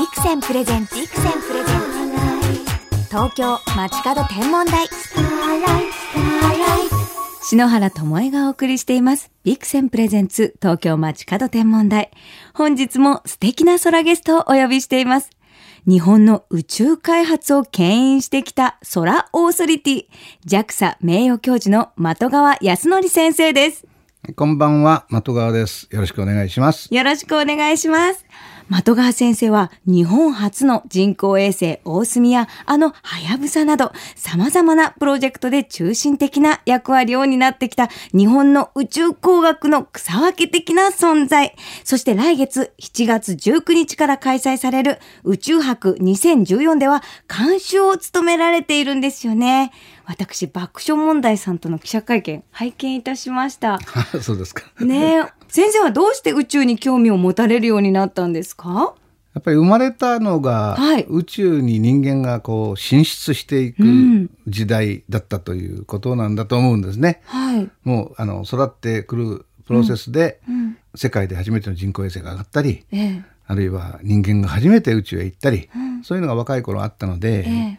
ビクセンプレゼンツ。ビクセンプレゼンツ。東京街角天文台。篠原智恵がお送りしています。ビクセンプレゼンツ東京街角天文台。本日も素敵な空ゲストをお呼びしています。日本の宇宙開発を牽引してきた空オーソリティ。JAXA 名誉教授の的川康則先生です。こんばんは。的川です。よろしくお願いします。よろしくお願いします的川先生は日本初の人工衛星大隅やあのはやぶさなど様々なプロジェクトで中心的な役割を担ってきた日本の宇宙工学の草分け的な存在。そして来月7月19日から開催される宇宙博2014では監修を務められているんですよね。私、爆笑問題さんとの記者会見拝見いたしました。そうですか。ね先生はどうして宇宙に興味を持たれるようになったんですか？やっぱり生まれたのが、はい、宇宙に人間がこう進出していく時代だったということなんだと思うんですね。はい、もうあの育ってくるプロセスで、うん。うん、世界で初めての人工衛星が上がったり、ええ、あるいは人間が初めて宇宙へ行ったり、うん、そういうのが若い頃あったので、え、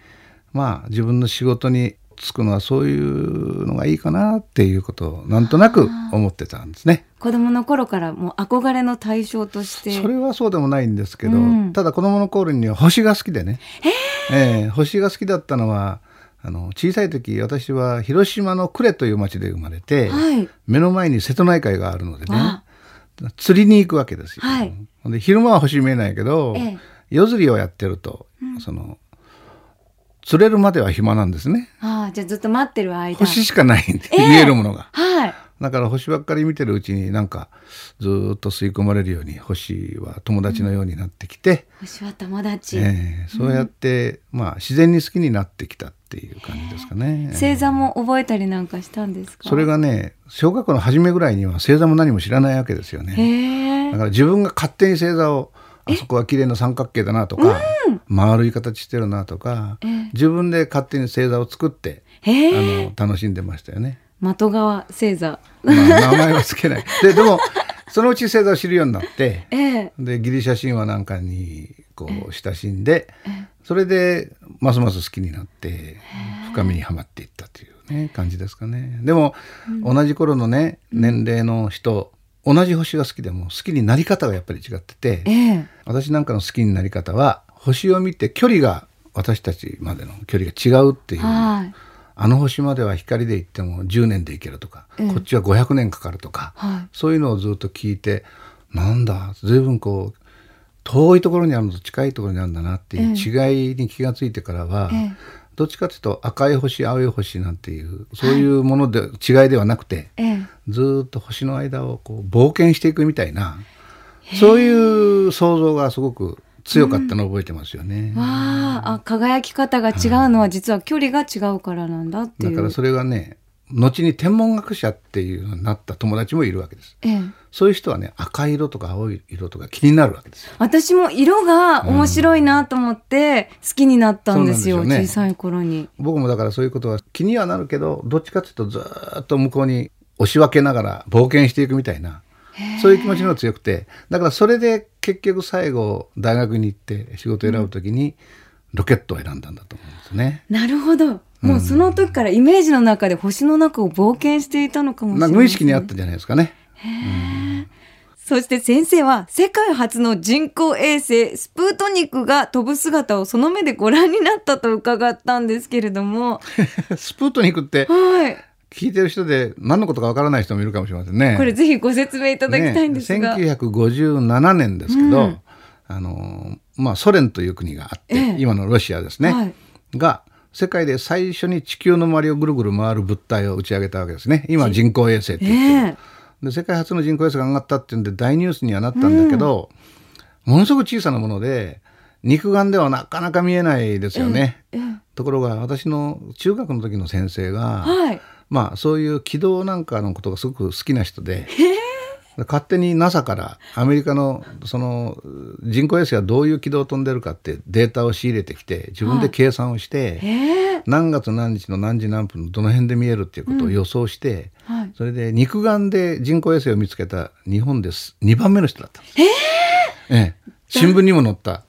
まあ自分の仕事につくのはそういうのがいいかなっていうことをなんとなく思ってたんですね。子供の頃からもう憧れの対象として。それはそうでもないんですけど、うん、ただ子供の頃には星が好きでね、えー、星が好きだったのはあの小さい時私は広島の呉という町で生まれて、はい、目の前に瀬戸内海があるのでね釣りに行くわけですよ。はい、で昼間は星見えないけど、ええ、夜釣りをやってると、うん、その釣れるまでは暇なんですね。ああ、じゃあずっと待ってる間。星しかないんで、えー、見えるものが。はい。だから星ばっかり見てるうちになんかずっと吸い込まれるように星は友達のようになってきて、うん、星は友達、えー、そうやって、うん、まあ自然に好きになってきたっていう感じですかね、星座も覚えたりなんかしたんですか？それがね小学校の初めぐらいには星座も何も知らないわけですよねだから自分が勝手に星座をあそこは綺麗な三角形だなとか、うん、丸い形してるなとか、自分で勝手に星座を作ってあの楽しんでましたよね。的川星座、まあ、名前はつけない。ででもそのうち星座を知るようになって、えー、でギリシャ神話なんかにこう親しんで、えー、それでますます好きになって深みにはまっていったというね感じですかね。でも、うん、同じ頃のね年齢の人、同じ星が好きでも好きになり方がやっぱり違ってて、えー、私なんかの好きになり方は星を見て距離が私たちまでの距離が違うっていう、はい、あの星までは光で行っても10年で行けるとか、えー、こっちは500年かかるとか、はい、そういうのをずっと聞いてなんだ随分こう遠いところにあるのと近いところにあるんだなっていう違いに気が付いてからは、えーどっちかというと赤い星青い星なんていうそういうもので、はい、違いではなくて、ええ、ずっと星の間をこう冒険していくみたいなそういう想像がすごく強かったのを覚えてますよね。うん、わあ輝き方が違うのは実は距離が違うからなんだっていう。だからそれがね後に天文学者っていうのになった友達もいるわけです。ええ、そういう人はね赤色とか青い色とか気になるわけですよ。私も色が面白いなと思って好きになったんですよ、うん、小さい頃に。僕もだからそういうことは気にはなるけどどっちかというとずっと向こうに押し分けながら冒険していくみたいなそういう気持ちの強くてだからそれで結局最後大学に行って仕事を選ぶ時にロケットを選んだんだと思うんですね。なるほどもうその時からイメージの中で星の中を冒険していたのかもしれない、ね、無意識にあったじゃないですかね。そして先生は世界初の人工衛星スプートニクが飛ぶ姿をその目でご覧になったと伺ったんですけれども。スプートニクって、はい、聞いてる人で何のことかわからない人もいるかもしれませんね。これぜひご説明いただきたいんですが。ね、1957年ですけど、うん、あのまあソ連という国があって、ええ、今のロシアですね、はい、が世界で最初に地球の周りをぐるぐる回る物体を打ち上げたわけですね。今人工衛星って言って、えー、で世界初の人工衛星が上がったっていうんで大ニュースにはなったんだけど、うん、ものすごく小さなもので肉眼ではなかなか見えないですよね、えー、ところが私の中学の時の先生が、はい、まあそういう軌道なんかのことがすごく好きな人で。勝手に NASA からアメリカのその人工衛星がどういう軌道を飛んでるかってデータを仕入れてきて自分で計算をして、何月何日の何時何分のどの辺で見えるっていうことを予想して、それで肉眼で人工衛星を見つけた日本です。2番目の人だった。んです。ええ。新聞にも載った。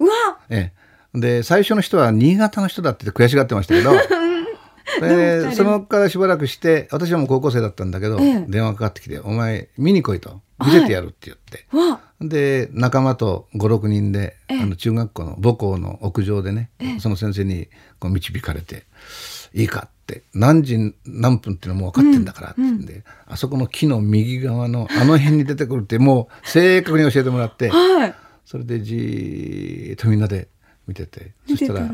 ええ、で最初の人は新潟の人だって悔しがってましたけど でそのからしばらくして私はもう高校生だったんだけど、ええ、電話かかってきて「お前見に来い」と「見せてやる」って言って、はい、で仲間と56人で、え、あの中学校の母校の屋上でね、その先生にこう導かれて「いいか」って何時何分っていうのも分かってんだからって言うんで、うん。うん、あそこの木の右側のあの辺に出てくるってもう正確に教えてもらって、はい、それでじーっとみんなで見ててそしたら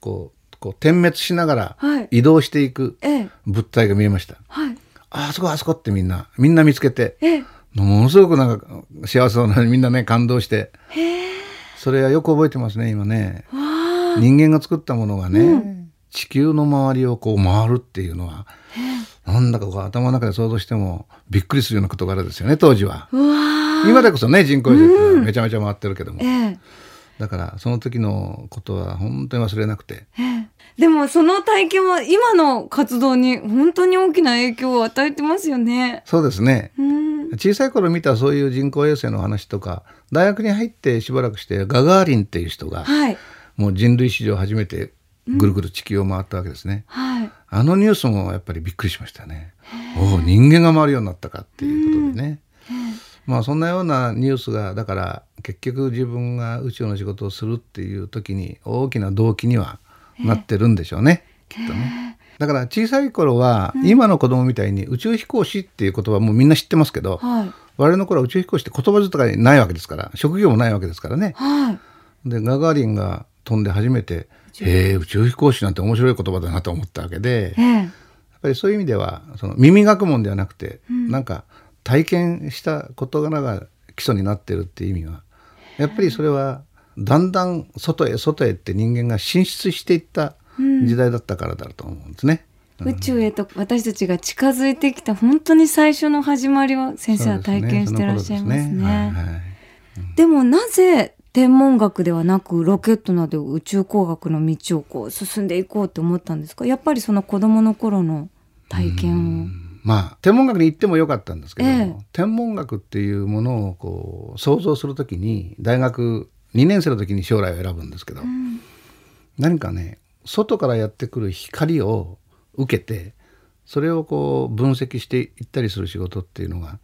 こうこう点滅しながら移動していく物体が見えました。はい、あそこあそこってみんなみんな見つけて、ものすごくなんか幸せそうなみんなね感動してそれはよく覚えてますね今ね。人間が作ったものがね、うん、地球の周りをこう回るっていうのはなんだか頭の中で想像してもびっくりするような事柄ですよね当時は。今でこそね人工衛星ってめちゃめちゃ回ってるけども。うんだからその時のことは本当に忘れなくて。でもその体験は今の活動に本当に大きな影響を与えてますよね。そうですね。小さい頃見たそういう人工衛星の話とか大学に入ってしばらくしてガガーリンっていう人が、はい、もう人類史上初めてぐるぐる地球を回ったわけですね。うんはい、あのニュースもやっぱりびっくりしましたね。おお人間が回るようになったかっていうことでね。まあそんなようなニュースがだから結局自分が宇宙の仕事をするっていう時に大きな動機にはなってるんでしょうね、きっとね。だから小さい頃は、今の子供みたいに宇宙飛行士っていう言葉もみんな知ってますけど、はい、我々の頃は宇宙飛行士って言葉遣いないわけですから職業もないわけですからね。はい、でガガーリンが飛んで初めて「へえ宇宙飛行士なんて面白い言葉だな」と思ったわけで、やっぱりそういう意味ではその耳学問ではなくて、うん、なんか体験した事柄が基礎になってるっていう意味はやっぱりそれはだんだん外へ外へって人間が進出していった時代だったからだと思うんですね。うん、宇宙へと私たちが近づいてきた本当に最初の始まりを先生は体験してらっしゃいますね。でもなぜ天文学ではなくロケットなど宇宙工学の道をこう進んでいこうと思ったんですか？やっぱりその子供の頃の体験を。まあ天文学に行ってもよかったんですけど、ええ、天文学っていうものをこう想像するときに大学2年生の時に将来を選ぶんですけど、うん、何かね外からやってくる光を受けてそれをこう分析していったりする仕事っていうのが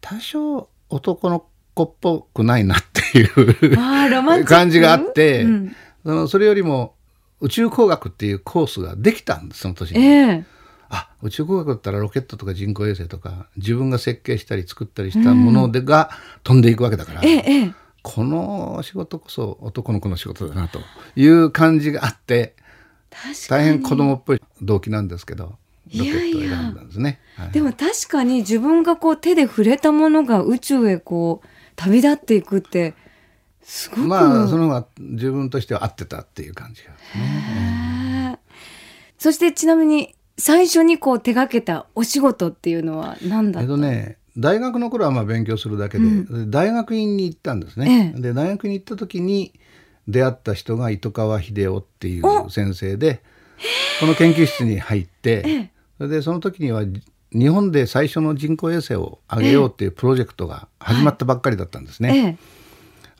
多少男の子っぽくないなっていう感じがあって、うん、そのそれよりも宇宙工学っていうコースができたんですその年に。えーあ宇宙工学だったらロケットとか人工衛星とか自分が設計したり作ったりしたもので、が飛んでいくわけだから、ええ、この仕事こそ男の子の仕事だなという感じがあって大変子供っぽい動機なんですけどロケットを選んだんですね。はい、でも確かに自分がこう手で触れたものが宇宙へこう旅立っていくってすごく。まあその方が自分としては合ってたっていう感じがね。そしてちなみに最初にこう手がけたお仕事っていうのは何だった？えっとね大学の頃はまあ勉強するだけで、うん、大学院に行ったんですね。ええ、で大学に行った時に出会った人が糸川秀夫っていう先生でこの研究室に入って、え、それでその時には日本で最初の人工衛星を上げようっていうプロジェクトが始まったばっかりだったんですね。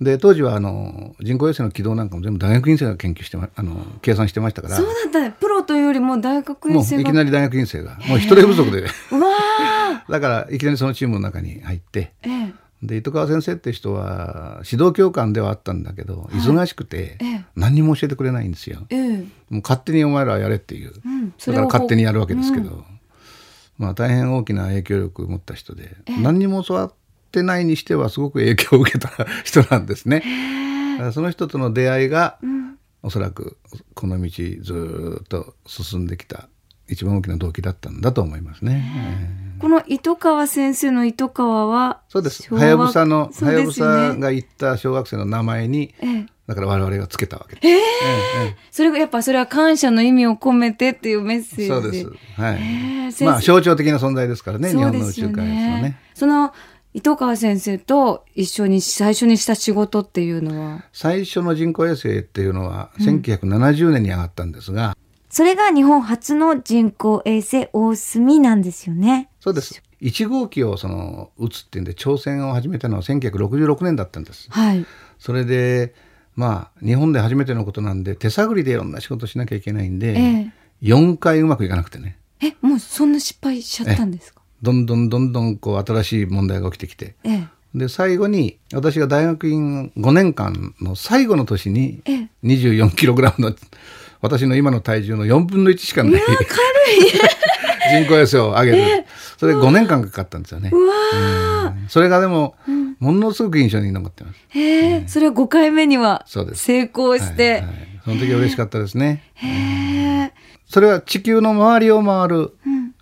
で当時はあの人工衛星の軌道なんかも全部大学院生が研究してあの計算してましたから。そうだった。プロというよりも大学院生が。いきなり大学院生が。もう人手不足で。だからいきなりそのチームの中に入って、ええ、で糸川先生って人は指導教官ではあったんだけど、忙しくて何にも教えてくれないんですよ、ええ、もう勝手にお前らやれっていう、うん、だから勝手にやるわけですけど、うん、まあ大変大きな影響力を持った人で、何にも教わってってないにしてはすごく影響を受けた人なんですね。その人との出会いが、うん、おそらくこの道ずっと進んできた一番大きな動機だったんだと思いますね。この糸川先生の糸川はそうです。はやぶさのはやぶさが言った小学生の名前に、ええ、だから我々がつけたわけです。えー、ええ、それがやっぱそれは感謝の意味を込めてっていうメッセージ。そうです。はい。えー、まあ象徴的な存在ですからね、日本の宇宙開発のね。その糸川先生と一緒に最初にした仕事っていうのは？最初の人工衛星っていうのは1970年に上がったんですが、うん、それが日本初の人工衛星大隅なんですよね。そうです。1号機をその打つっていうんで挑戦を始めたのは1966年だったんです、はい、それでまあ日本で初めてのことなんで手探りでいろんな仕事しなきゃいけないんで、ええ、4回うまくいかなくてね。えもうそんな失敗しちゃったんですか？どんどんどんどんこう新しい問題が起きてきて、ええ、で最後に私が大学院5年間の最後の年に24キログラムの私の今の体重の4分の1しかない。軽い。人工衛星を上げる、えそれ5年間かかったんですよね。それがでも、うん、ものすごく印象に残ってます。へえ、それは5回目には成功して、はいはい、その時嬉しかったですね。へえ。それは地球の周りを回る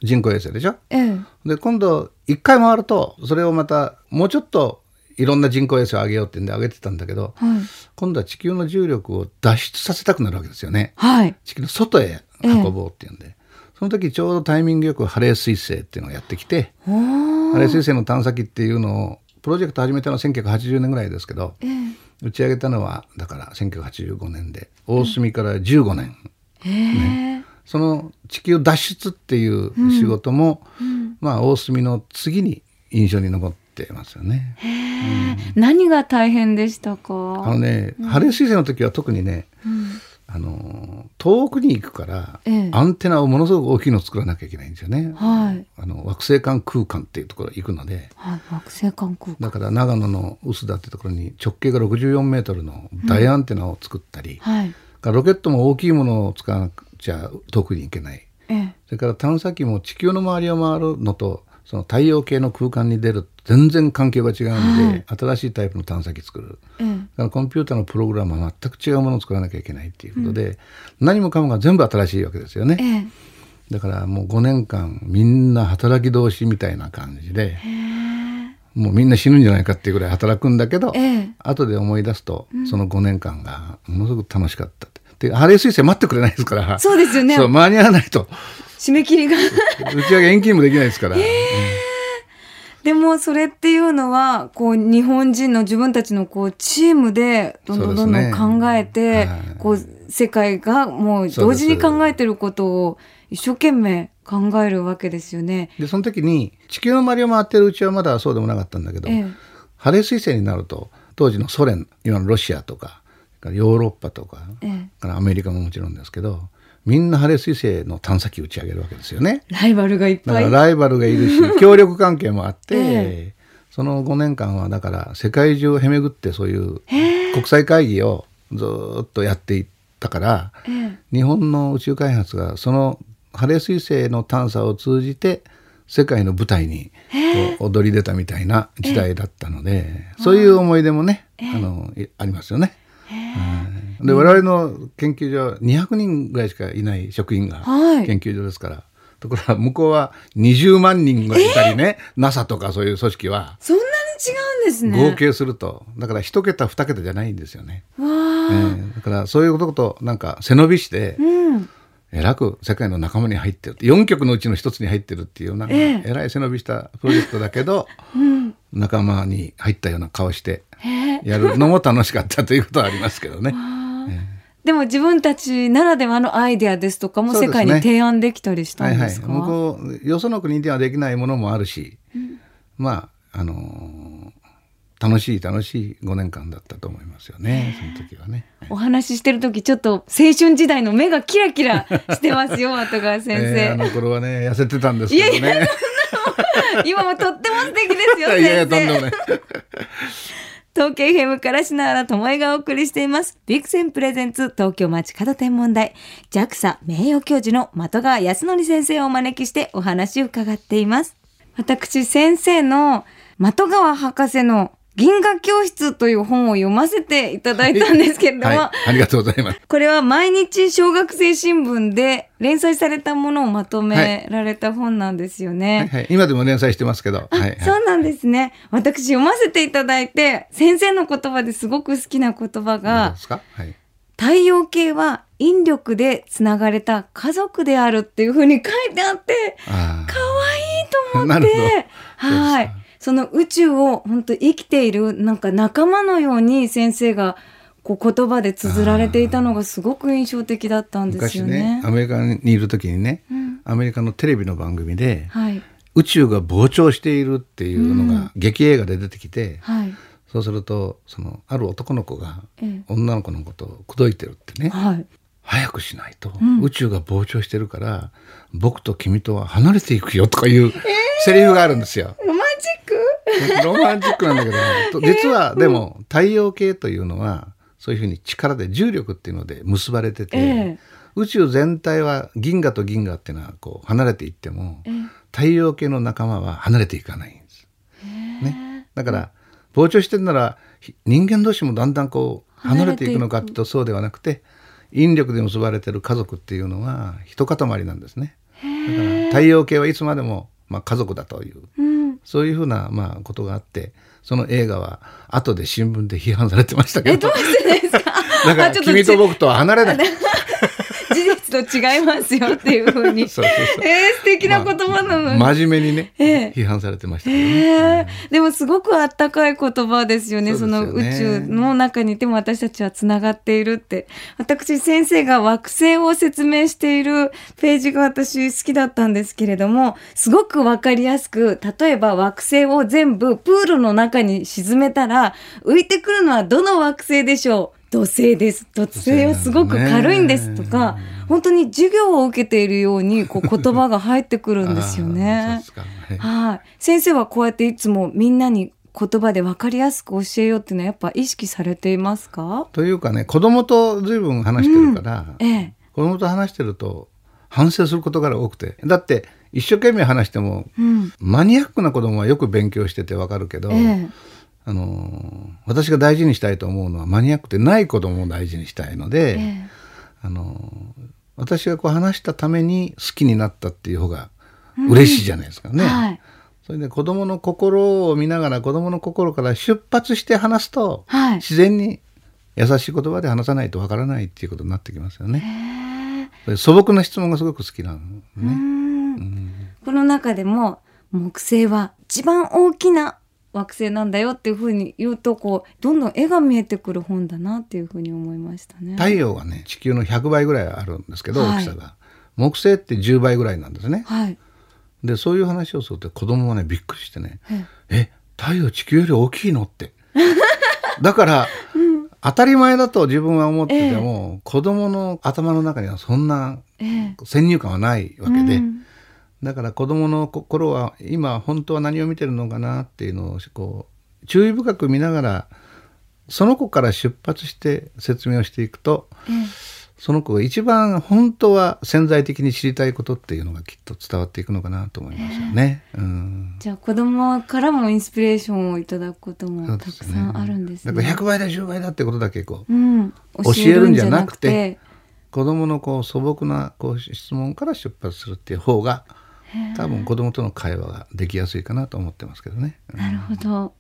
人工衛星でしょ？うん、で今度1回回るとそれをまたもうちょっといろんな人工衛星を上げようってんで上げてたんだけど、はい、今度は地球の重力を脱出させたくなるわけですよね。はい、地球の外へ運ぼうっていうんで。ええその時ちょうどタイミングよくハレー彗星っていうのがやってきてハレー彗星の探査機っていうのをプロジェクト始めたのは1980年ぐらいですけど、えー、打ち上げたのはだから1985年で大隅から15年、えー、ね、その地球脱出っていう仕事も、うん、まあ大隅の次に印象に残ってますよね。うん、何が大変でしたか？あのね、ハレー彗星の時は特にね、うん。あの遠くに行くから、ええ、アンテナをものすごく大きいのを作らなきゃいけないんですよね。はい、あの惑星間空間っていうところ行くので、はい、惑星間空間。だから長野の臼田ってところに直径が64メートルの大アンテナを作ったり、うん。はい、ロケットも大きいものを使わなくちゃ遠くに行けない、え、それから探査機も地球の周りを回るのとその太陽系の空間に出る全然環境が違うので、はい、新しいタイプの探査機作る、うん、だからコンピューターのプログラムは全く違うものを作らなきゃいけないっていうことで、うん、何もかもが全部新しいわけですよね、えだからもう5年間みんな働き通しみたいな感じでもうみんな死ぬんじゃないかっていうぐらい働くんだけど、え後で思い出すと、その5年間がものすごく楽しかったでハレー彗星待ってくれないですから。そうですよね。間に合わないと。締め切りが。打ち上げ延期もできないですから。えーでもそれっていうのはこう日本人の自分たちのこうチームでどんどんどんどん考えて、ねはい、こう世界がもう同時に考えてることを一生懸命考えるわけですよね。でその時に地球の周りを回ってるうちはまだそうでもなかったんだけど、ええ、ハレー彗星になると当時のソ連今のロシアとかヨーロッパとか、ええ、アメリカももちろんですけどみんなハレー彗星の探査機打ち上げるわけですよね。ライバルがいっぱい。ライバルがいるし、協力関係もあって、えー、その5年間はだから世界中をへめぐってそういう国際会議をずっとやっていったから、えー、日本の宇宙開発がそのハレー彗星の探査を通じて世界の舞台に踊り出たみたいな時代だったので、そういう思い出もね、あのありますよね。で我々の研究所は200人ぐらいしかいない職員が研究所ですから、はい、ところが向こうは20万人がいたりね、えー、NASA とかそういう組織はそんなに違うんですね。合計すると。だから1桁2桁じゃないんですよね、えー、だからそういうこととなんか背伸びして、うん。えらく世界の仲間に入ってる4曲のうちの一つに入ってるっていうなんか、えらい背伸びしたプロジェクトだけど、うん、仲間に入ったような顔してやるのも楽しかったということはありますけどね。でも自分たちならではのアイデアですとかも世界に提案できたりしたんですか、ねはいはい、向こうよその国ではできないものもあるし、うん、まああのー、楽しい楽しい5年間だったと思いますよねその時はね。お話ししてる時ちょっと青春時代の目がキラキラしてますよ後川先生、えー、あの頃はね痩せてたんですけどね。いやいや今もとっても素敵ですよ先生。いやいやとんでもない。東京 FM から篠原智恵がお送りしています。ビクセンプレゼンツ東京街角天文台 JAXA 名誉教授の的川康則先生をお招きしてお話を伺っています。私先生の的川博士の銀河教室という本を読ませていただいたんですけれども、はいはい、ありがとうございます。これは毎日小学生新聞で連載されたものをまとめられた本なんですよね。はい、今でも連載してますけど、はい、そうなんですね。私読ませていただいて、先生の言葉ですごく好きな言葉が、太陽系は引力でつながれた家族であるっていうふうに書いてあって、可愛いと思って、はい。その宇宙を本当生きているなんか仲間のように先生がこう言葉で綴られていたのがすごく印象的だったんですよね。ねアメリカにいる時にね、うん、アメリカのテレビの番組で、はい、宇宙が膨張しているっていうのが劇映画で出てきて、はい、そうするとそのある男の子が女の子のことを口説いてるってね、はい、早くしないと、宇宙が膨張してるから僕と君とは離れていくよとかいうセリフがあるんですよ。ロマンチックロマンチックなんだけど、実はでも太陽系というのはそういうふうに力で重力っていうので結ばれてて、えー、宇宙全体は銀河と銀河っていうのはこう離れていっても、えー、太陽系の仲間は離れていかないんです。ね、だから膨張してるなら人間同士もだんだんこう離れていくのかとそうではなくて引力で結ばれてる家族っていうのは一塊なんですね。だから太陽系はいつまでもまあ家族だという、うん、そういうふうなまあことがあってその映画は後で新聞で批判されてましたけど。えどうしてですか？だから君と僕とは離れない。と違いますよっていうふうに。そうそう。えー、素敵な言葉なのに。まあ、真面目にね、えー、批判されてましたけどね、えー、でもすごくあったかい言葉ですよね。その宇宙の中にいても私たちはつながっているって。私先生が惑星を説明しているページが私好きだったんですけれども、すごくわかりやすく、例えば惑星を全部プールの中に沈めたら、浮いてくるのはどの惑星でしょう？土星です。土星はすごく軽いんですとか、本当に授業を受けているようにこう 言葉が入ってくるんですよね。はい。先生はこうやっていつもみんなに言葉で分かりやすく教えようっていうのはやっぱ意識されていますか？というかね子供と随分話してるから、うん、ええ、子供と話してると反省することが多くて。だって一生懸命話しても、うん、マニアックな子供はよく勉強してて分かるけど、ええ。あの私が大事にしたいと思うのはマニアックでない子供を大事にしたいので、えー、あの私がこう話したために好きになったっていう方が嬉しいじゃないですかね。うんはい、それで子供の心を見ながら子供の心から出発して話すと、はい、自然に優しい言葉で話さないとわからないっていうことになってきますよね。素朴な質問がすごく好きなのね。うん、この中でも木星は一番大きな惑星なんだよっていうふうに言うとこうどんどん絵が見えてくる本だなっていうふうに思いましたね。太陽がね地球の100倍ぐらいあるんですけど、はい、大きさが木星って10倍ぐらいなんですね。はい、でそういう話をすると子供はねびっくりしてね「え太陽地球より大きいの?」って。だから、うん、当たり前だと自分は思ってても、えー、子供の頭の中にはそんな先入観はないわけで。うんだから子どもの心は今本当は何を見てるのかなっていうのをこう注意深く見ながらその子から出発して説明をしていくと、うん、その子が一番本当は潜在的に知りたいことっていうのがきっと伝わっていくのかなと思いますよね。うん、じゃあ子供からもインスピレーションをいただくこともたくさんあるんですね。すねだから100倍だ10倍だってことだけこう、うん、教えるんじゃなくて。子供のこう素朴なこう質問から出発するっていう方が多分子供との会話ができやすいかなと思ってますけどね。なるほど。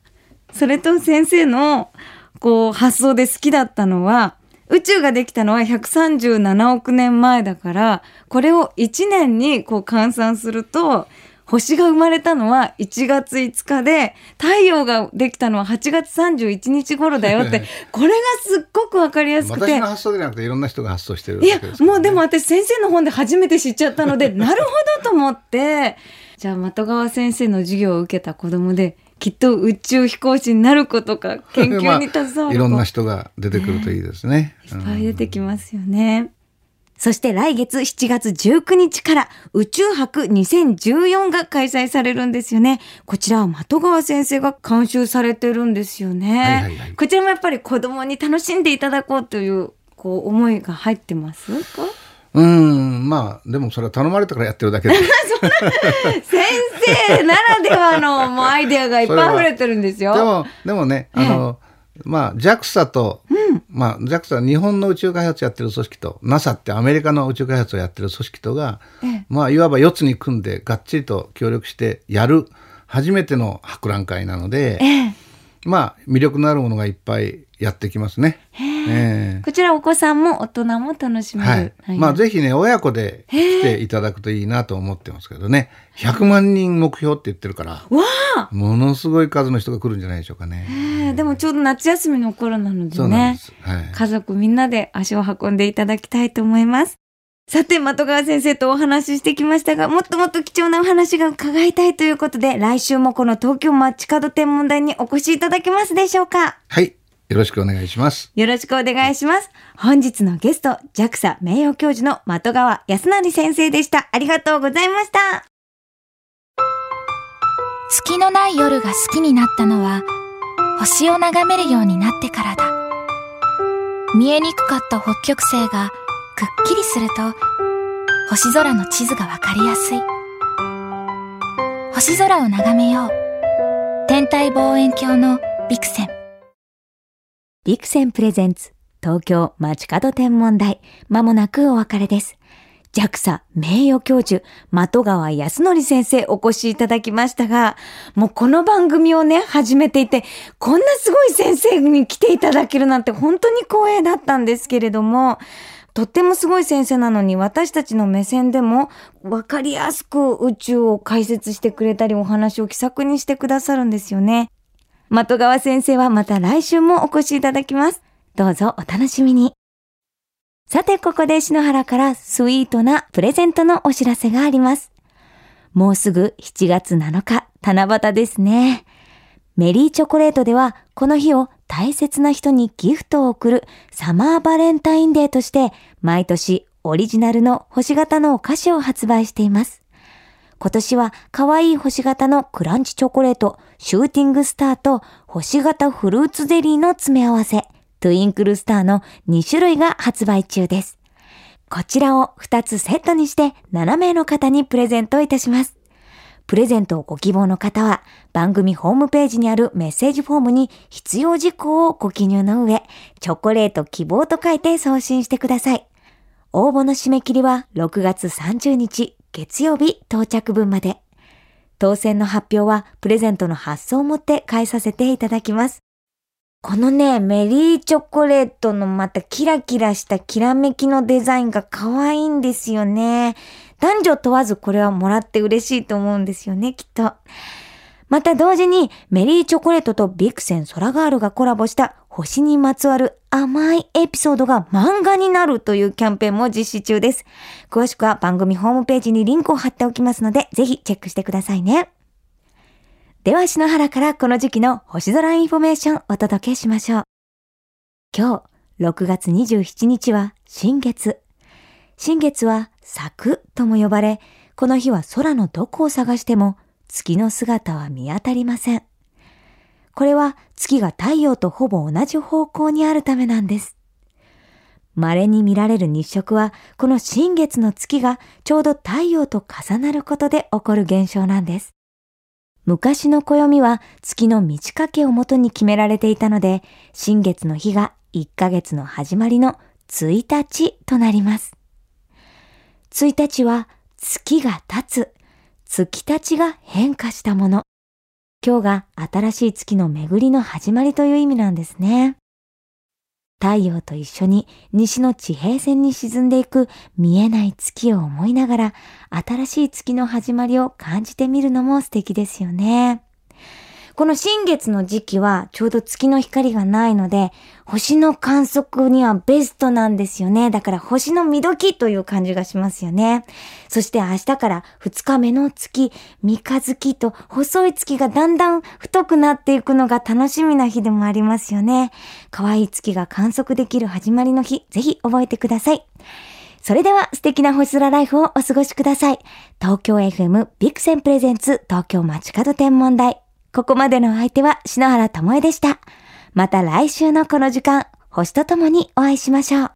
それと先生のこう発想で好きだったのは宇宙ができたのは137億年前だからこれを1年にこう換算すると星が生まれたのは1月5日で太陽ができたのは8月31日頃だよって これがすっごく分かりやすくて。私の発想じゃなくていろんな人が発想してるいやもうでも私先生の本で初めて知っちゃったので なるほどと思って。じゃあ的川先生の授業を受けた子供できっと宇宙飛行士になることか 研究に携わるまあ、いろんな人が出てくるといいですね、ね、いっぱい出てきますよね。そして来月7月19日から宇宙博2014が開催されるんですよね。こちらは的川先生が監修されてるんですよね。はいはいはい、こちらもやっぱり子供に楽しんでいただこうというこう思いが入ってますか？うんまあでもそれは頼まれたからやってるだけで 先生ならではのもうアイデアがいっぱい溢れてるんですよ。でもでもねあの、まあ JAXA と、うん、まあ JAXA は日本の宇宙開発やってる組織と NASA ってアメリカの宇宙開発をやってる組織とが、ええ、まあいわば4つに組んでがっちりと協力してやる初めての博覧会なので、え、まあ魅力のあるものがいっぱいやってきますね。えー、こちらお子さんも大人も楽しめる。はい、はい、まあぜひね親子で来ていただくといいなと思ってますけどね。100万人目標って言ってるから。わあ。ものすごい数の人が来るんじゃないでしょうかね。でもちょうど夏休みの頃なのでね。はい、家族みんなで足を運んでいただきたいと思います。さて、的川先生とお話ししてきましたが、もっともっと貴重なお話が伺いたいということで、来週もこの東京街角天文台にお越しいただけますでしょうか？はい。よろしくお願いします。よろしくお願いします。本日のゲスト、JAXA 名誉教授の的川康成先生でした。ありがとうございました。月のない夜が好きになったのは、星を眺めるようになってからだ。見えにくかった北極星がくっきりすると星空の地図がわかりやすい。星空を眺めよう。天体望遠鏡のビクセン。ビクセンプレゼンツ東京街角天文台。まもなくお別れです。JAXA 名誉教授、的川康則先生お越しいただきましたが、もうこの番組をね、始めていて、こんなすごい先生に来ていただけるなんて本当に光栄だったんですけれども、とってもすごい先生なのに私たちの目線でもわかりやすく宇宙を解説してくれたりお話を気さくにしてくださるんですよね。的川先生はまた来週もお越しいただきます。どうぞお楽しみに。さてここで篠原からスイートなプレゼントのお知らせがあります。もうすぐ7月7日、七夕ですね。メリーチョコレートでは、この日を大切な人にギフトを贈るサマーバレンタインデーとして、毎年オリジナルの星型のお菓子を発売しています。今年は可愛い星型のクランチチョコレート、シューティングスターと星型フルーツゼリーの詰め合わせ、トゥインクルスターの2種類が発売中です。こちらを2つセットにして7名の方にプレゼントいたします。プレゼントをご希望の方は、番組ホームページにあるメッセージフォームに必要事項をご記入の上、チョコレート希望と書いて送信してください。応募の締め切りは6月30日月曜日到着分まで。当選の発表はプレゼントの発送をもって返させていただきます。このね、メリーチョコレートのまたキラキラしたきらめきのデザインが可愛いんですよね。男女問わずこれはもらって嬉しいと思うんですよね、きっと。また同時にメリーチョコレートとビクセンソラガールがコラボした星にまつわる甘いエピソードが漫画になるというキャンペーンも実施中です。詳しくは番組ホームページにリンクを貼っておきますので、ぜひチェックしてくださいね。では篠原からこの時期の星空インフォメーションお届けしましょう。今日、6月27日は新月。新月は朔とも呼ばれ、この日は空のどこを探しても月の姿は見当たりません。これは月が太陽とほぼ同じ方向にあるためなんです。稀に見られる日食は、この新月の月がちょうど太陽と重なることで起こる現象なんです。昔の暦は月の満ち欠けをもとに決められていたので、新月の日が1ヶ月の始まりの1日となります。1日は月が経つ、月たちが変化したもの。今日が新しい月の巡りの始まりという意味なんですね。太陽と一緒に西の地平線に沈んでいく見えない月を思いながら新しい月の始まりを感じてみるのも素敵ですよね。この新月の時期はちょうど月の光がないので、星の観測にはベストなんですよね。だから星の見時という感じがしますよね。そして明日から2日目の月、三日月と細い月がだんだん太くなっていくのが楽しみな日でもありますよね。可愛い月が観測できる始まりの日、ぜひ覚えてください。それでは素敵な星空ライフをお過ごしください。東京 FM ビクセンプレゼンツ東京街角天文台。ここまでの相手は篠原智恵でした。また来週のこの時間、星とともにお会いしましょう。